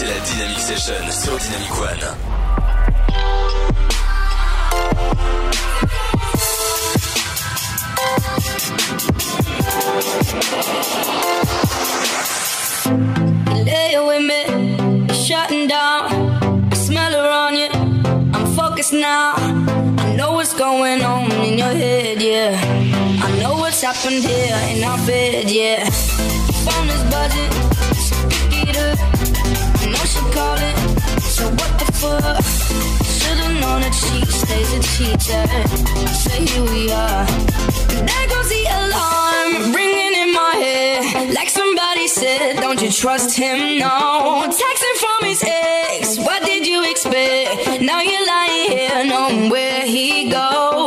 c'est la Dynamic Session sur Dynamic One. Lay with me, shutting down. I Smell her on you. I'm focused now. I know what's going on in your head, yeah. I know what's happened here in our bed, yeah. Phone is buzzing, so pick it up. Calling, so what the fuck? Should've known that she stays a cheater. So here we are. There goes the alarm, ringing in my head. Like somebody said, don't you trust him? No. Texting from his ex, what did you expect? Now you're lying here, knowing where he goes.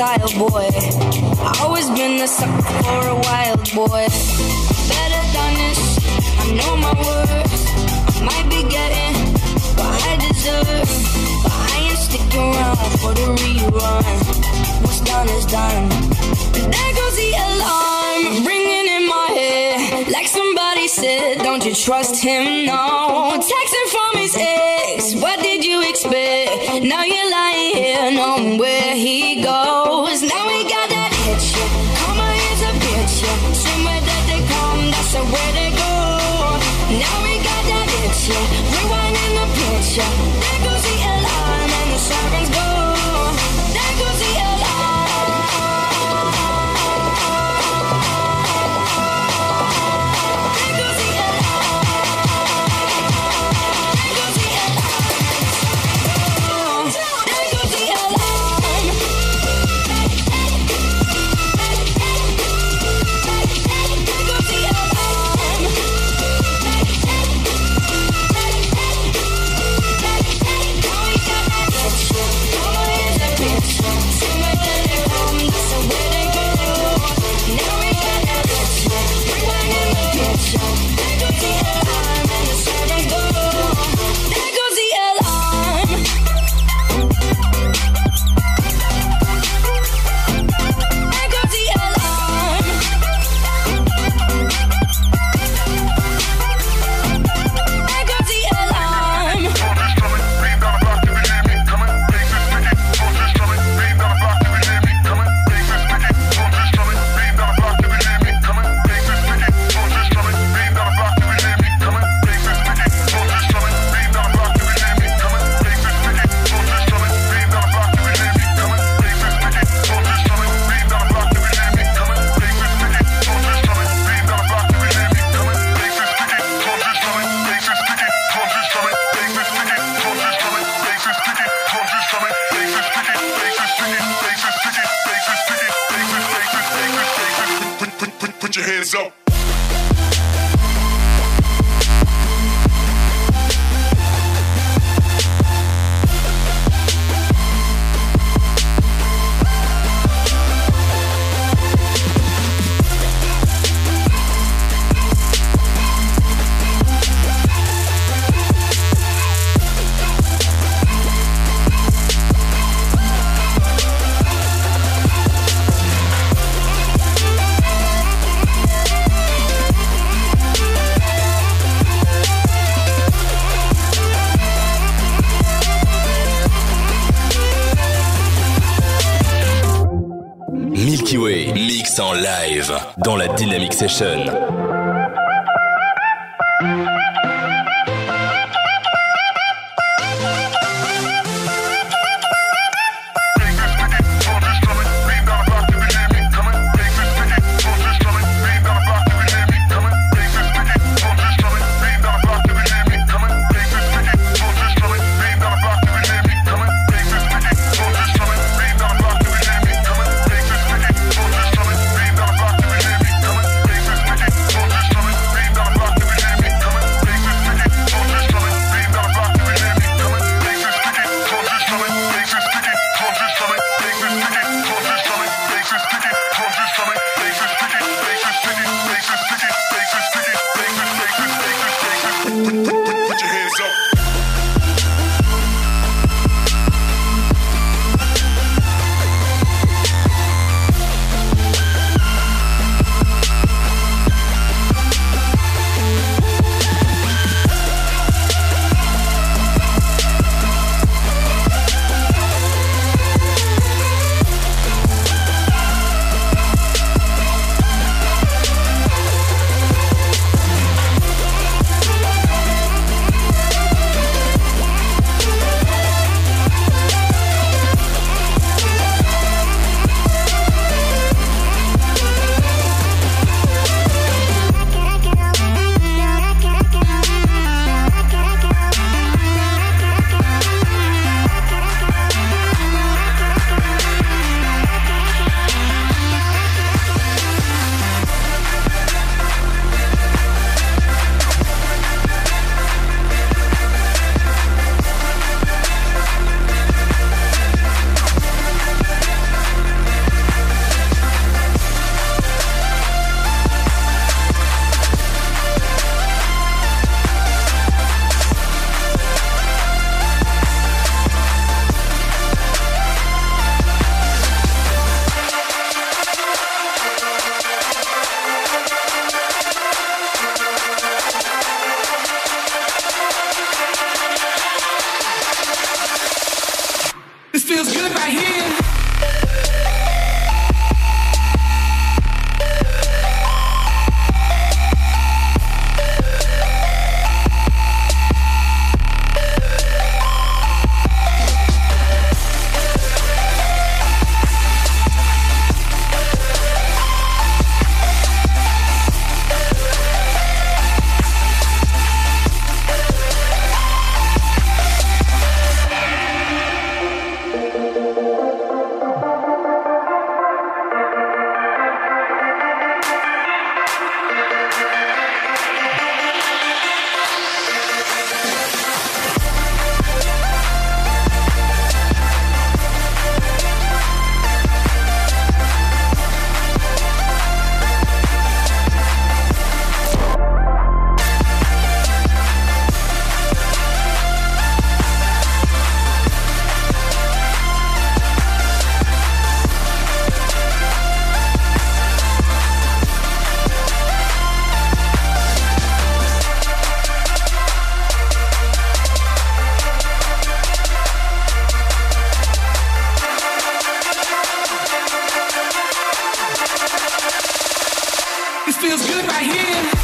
Style, boy. I always been a sucker for a wild boy. Better than this, I know my worth. I might be getting what I deserve, but I ain't sticking around for the rerun. What's done is done. And there goes the alarm ringing in my head, like somebody said, "Don't you trust him?" No. Texting from his ex, what did you expect? Now you're lying here, knowing where he goes. En live dans la Dynamic Session. feels good right here.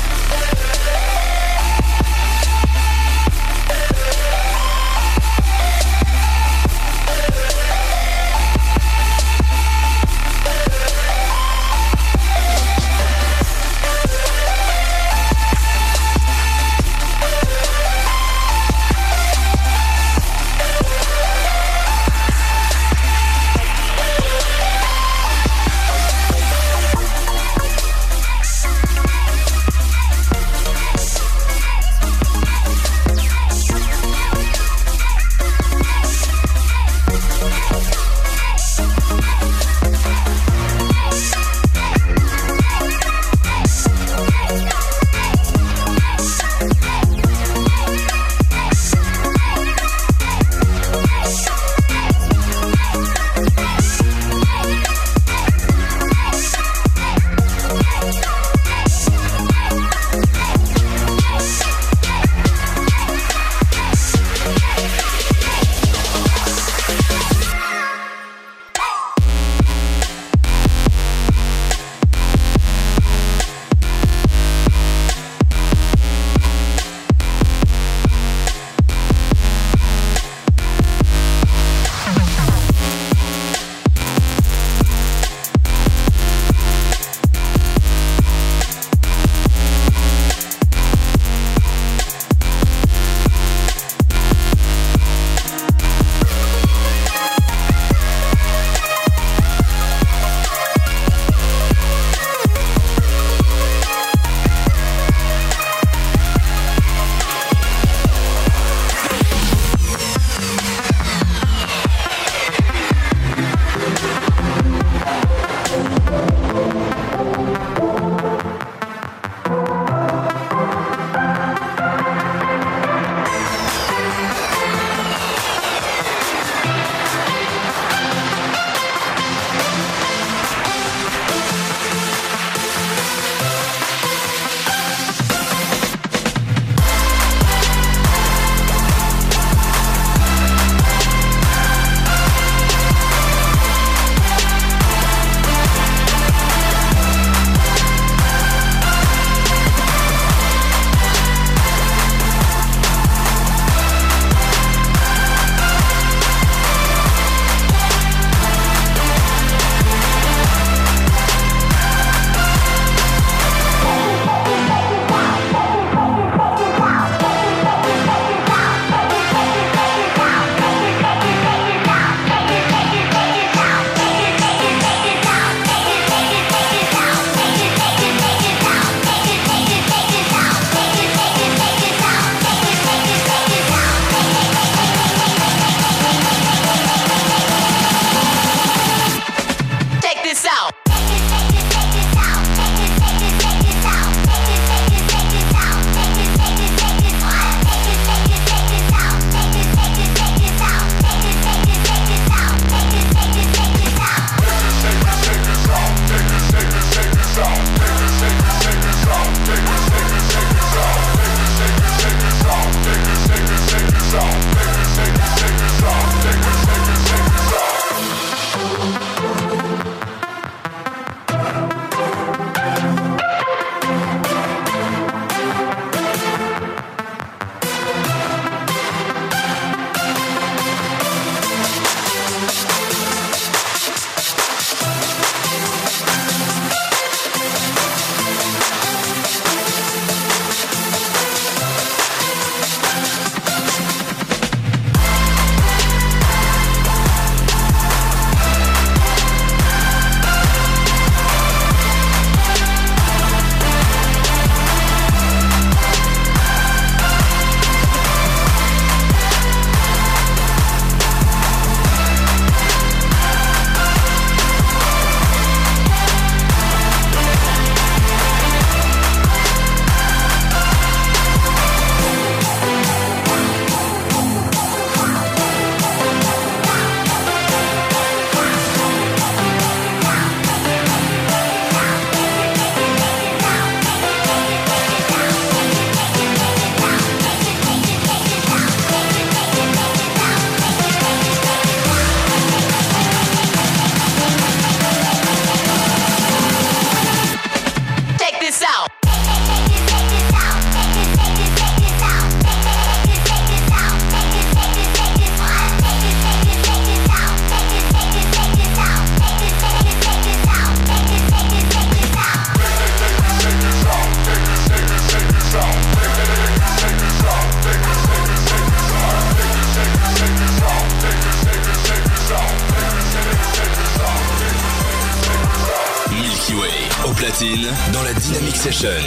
Session.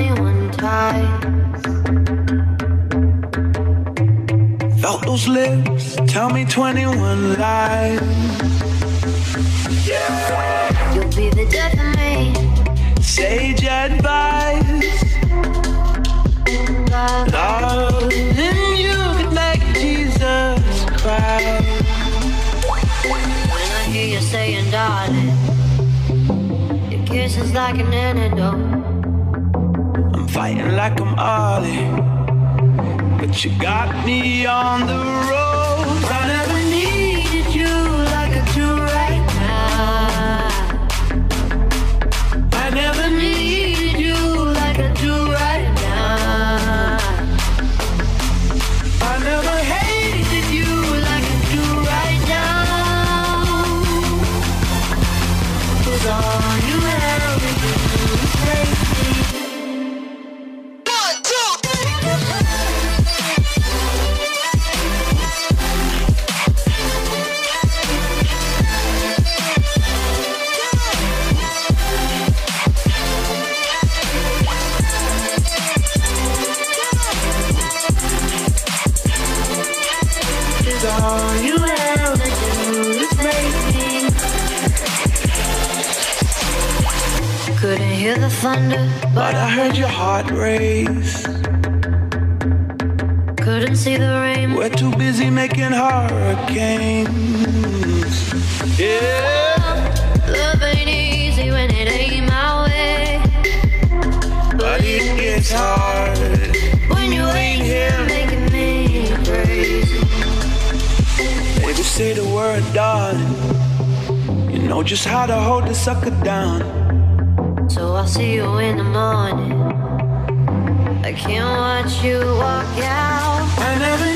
anyone ties. Felt those lips, tell me 21 lies. Yeah. You'll be the death of me. Sage advice. Love in you like Jesus Christ. When I hear you saying, darling, your kiss is like an antidote fighting like I'm Ollie. But you got me on the road. heart race. Couldn't see the rain. We're too busy making hurricanes. Yeah. Love ain't easy when it ain't my way. But, but it gets hard when you ain't here making me crazy. Baby, say the word, darling. You know just how to hold the sucker down. So I'll see you in the morning. I can't watch you walk out. I never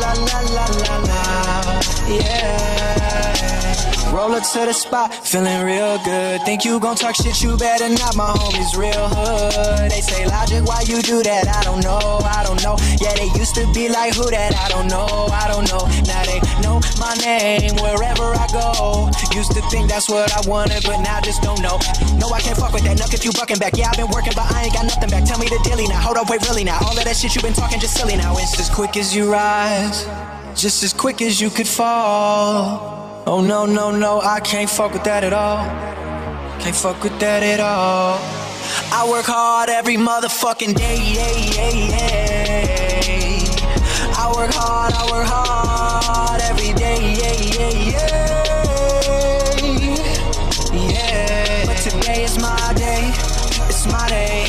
la la la la la, yeah. Roll up to the spot, feeling real good. Think you gon' talk shit, you better not. My homies real hood. They say logic, why you do that? I don't know, I don't know. Yeah, they used to be like who that? I don't know, I don't know. Now they know my name wherever I go. Used to think that's what I wanted, but now I just don't know. No, I can't fuck with that. Nuck if you bucking back. Yeah, I've been working, but I ain't got nothing back. Tell me the dilly now. Hold up, wait, really now. All of that shit you been talking just silly now. It's as quick as you rise, just as quick as you could fall. Oh no, no, no, I can't fuck with that at all. Can't fuck with that at all. I work hard every motherfucking day. Yeah, yeah, yeah. I work hard, I work hard every day. Yeah, yeah, yeah. Yeah. But today is my day. It's my day.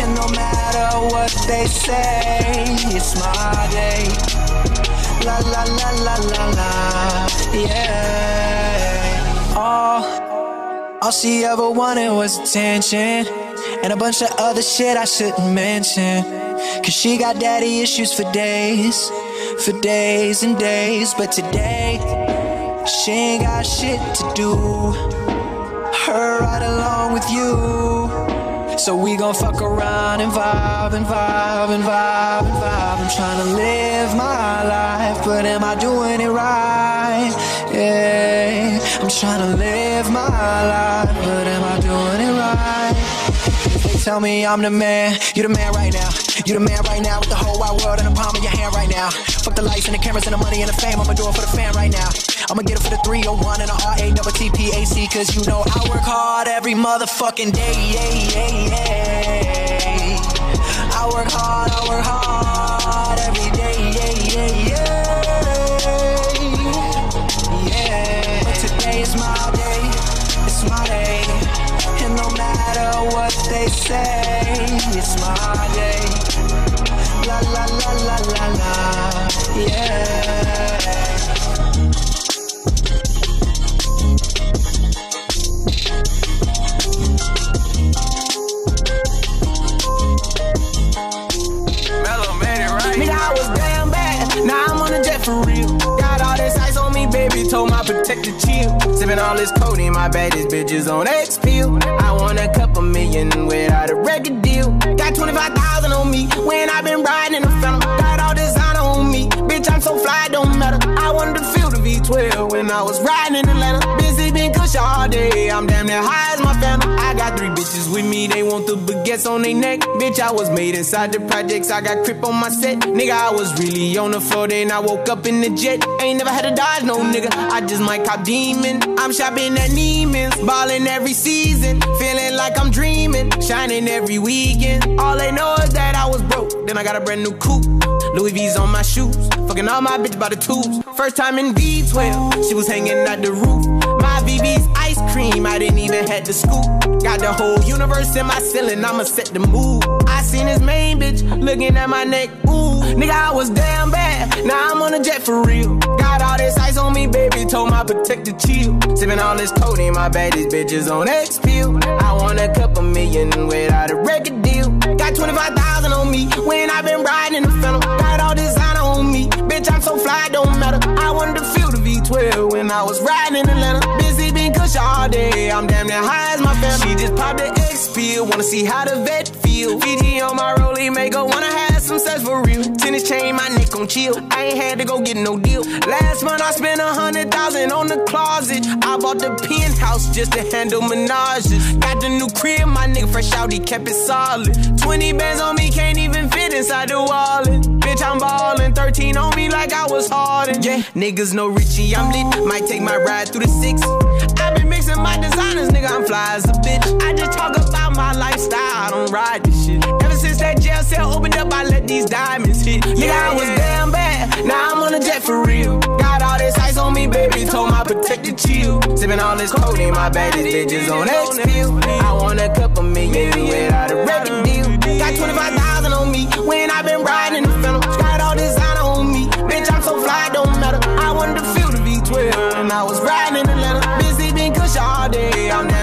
And no matter what they say, it's my day. La la la la la la, yeah. All, all she ever wanted was attention and a bunch of other shit I shouldn't mention. Cause she got daddy issues for days, for days and days. But today, she ain't got shit to do. Her right along with you. So we gon' fuck around and vibe and vibe and vibe and vibe. I'm trying to live my life, but am I doing it right? Yeah, I'm trying to live my life, but am I doing it right? They tell me I'm the man, you the man right now. You the man right now with the whole wide world in the palm of your hand right now. Fuck the lights and the cameras and the money and the fame. I'ma do it for the fan right now. I'ma get it for the 301 and the RA double Cause you know I work hard every motherfucking day. Yeah, yeah, yeah. I work hard, I work hard every day. Yeah, yeah, yeah. Yeah. But today is my day. It's my day. And no matter what they say, it's my day. La la la la la la, yeah. All this codeine, my baddest bitches on X pill. I want a couple million without a record deal. Got 25,000 on me when i been riding in the phantom. Got all designer on me. Bitch, I'm so fly, don't matter. I wanted to feel the V12 when I was riding in Atlanta. Busy been kush all day. I'm damn near high three bitches with me, they want the baguettes on their neck. Bitch, I was made inside the projects. I got crip on my set. Nigga, I was really on the floor, then I woke up in the jet. Ain't never had to dodge no nigga. I just might cop demon. I'm shopping at Neiman's, ballin' every season. Feeling like I'm dreaming, shining every weekend. All they know is that I was broke. Then I got a brand new coupe. Louis V's on my shoes. Fucking all my bitch by the tubes. First time in V12, she was hanging at the roof. Cream, I didn't even had to scoop. Got the whole universe in my ceiling, I'ma set the mood. I seen this main bitch looking at my neck, ooh. Nigga, I was damn bad, now I'm on a jet for real. Got all this ice on me, baby, told my protector chill. Sipping all this codeine, my baddest bitches on X pill. I want a couple million without a record deal. Got 25,000 on me when i been riding in the phantom. Got all designer on me, bitch, I'm so fly, don't matter. I wanted to feel the V12 when I was riding in Atlanta. All day, I'm damn near high as my family. She just popped the X pill, wanna see how the vet feel. Fiji on my rollie, make her wanna have some sex for real. Tennis chain, my neck on chill. I ain't had to go get no deal. Last month I spent a hundred thousand on the closet. I bought the penthouse just to handle menages. Got the new crib, my nigga fresh out, he kept it solid. 20 bands on me, can't even fit inside the wallet. Bitch, I'm ballin', 13 on me like I was Harden. Yeah, niggas know Richie, I'm lit. Might take my ride through the six. I be mixing my designers, nigga, I'm fly as a bitch. I just talk about my lifestyle, I don't ride this shit. Ever since that jail cell opened up, I let these diamonds hit. Yeah, I was damn bad, now I'm on a jet for real. Got all this ice on me, baby, told my protector chill. Sipping all this codeine, my baddest bitches on X pill. I want a couple million without a record deal. Got 25,000 on me when I been riding the phantom. Got all designer on me, bitch, I'm so fly, don't matter. I wanted to feel the V12, and I was riding the Atlanta day. I'm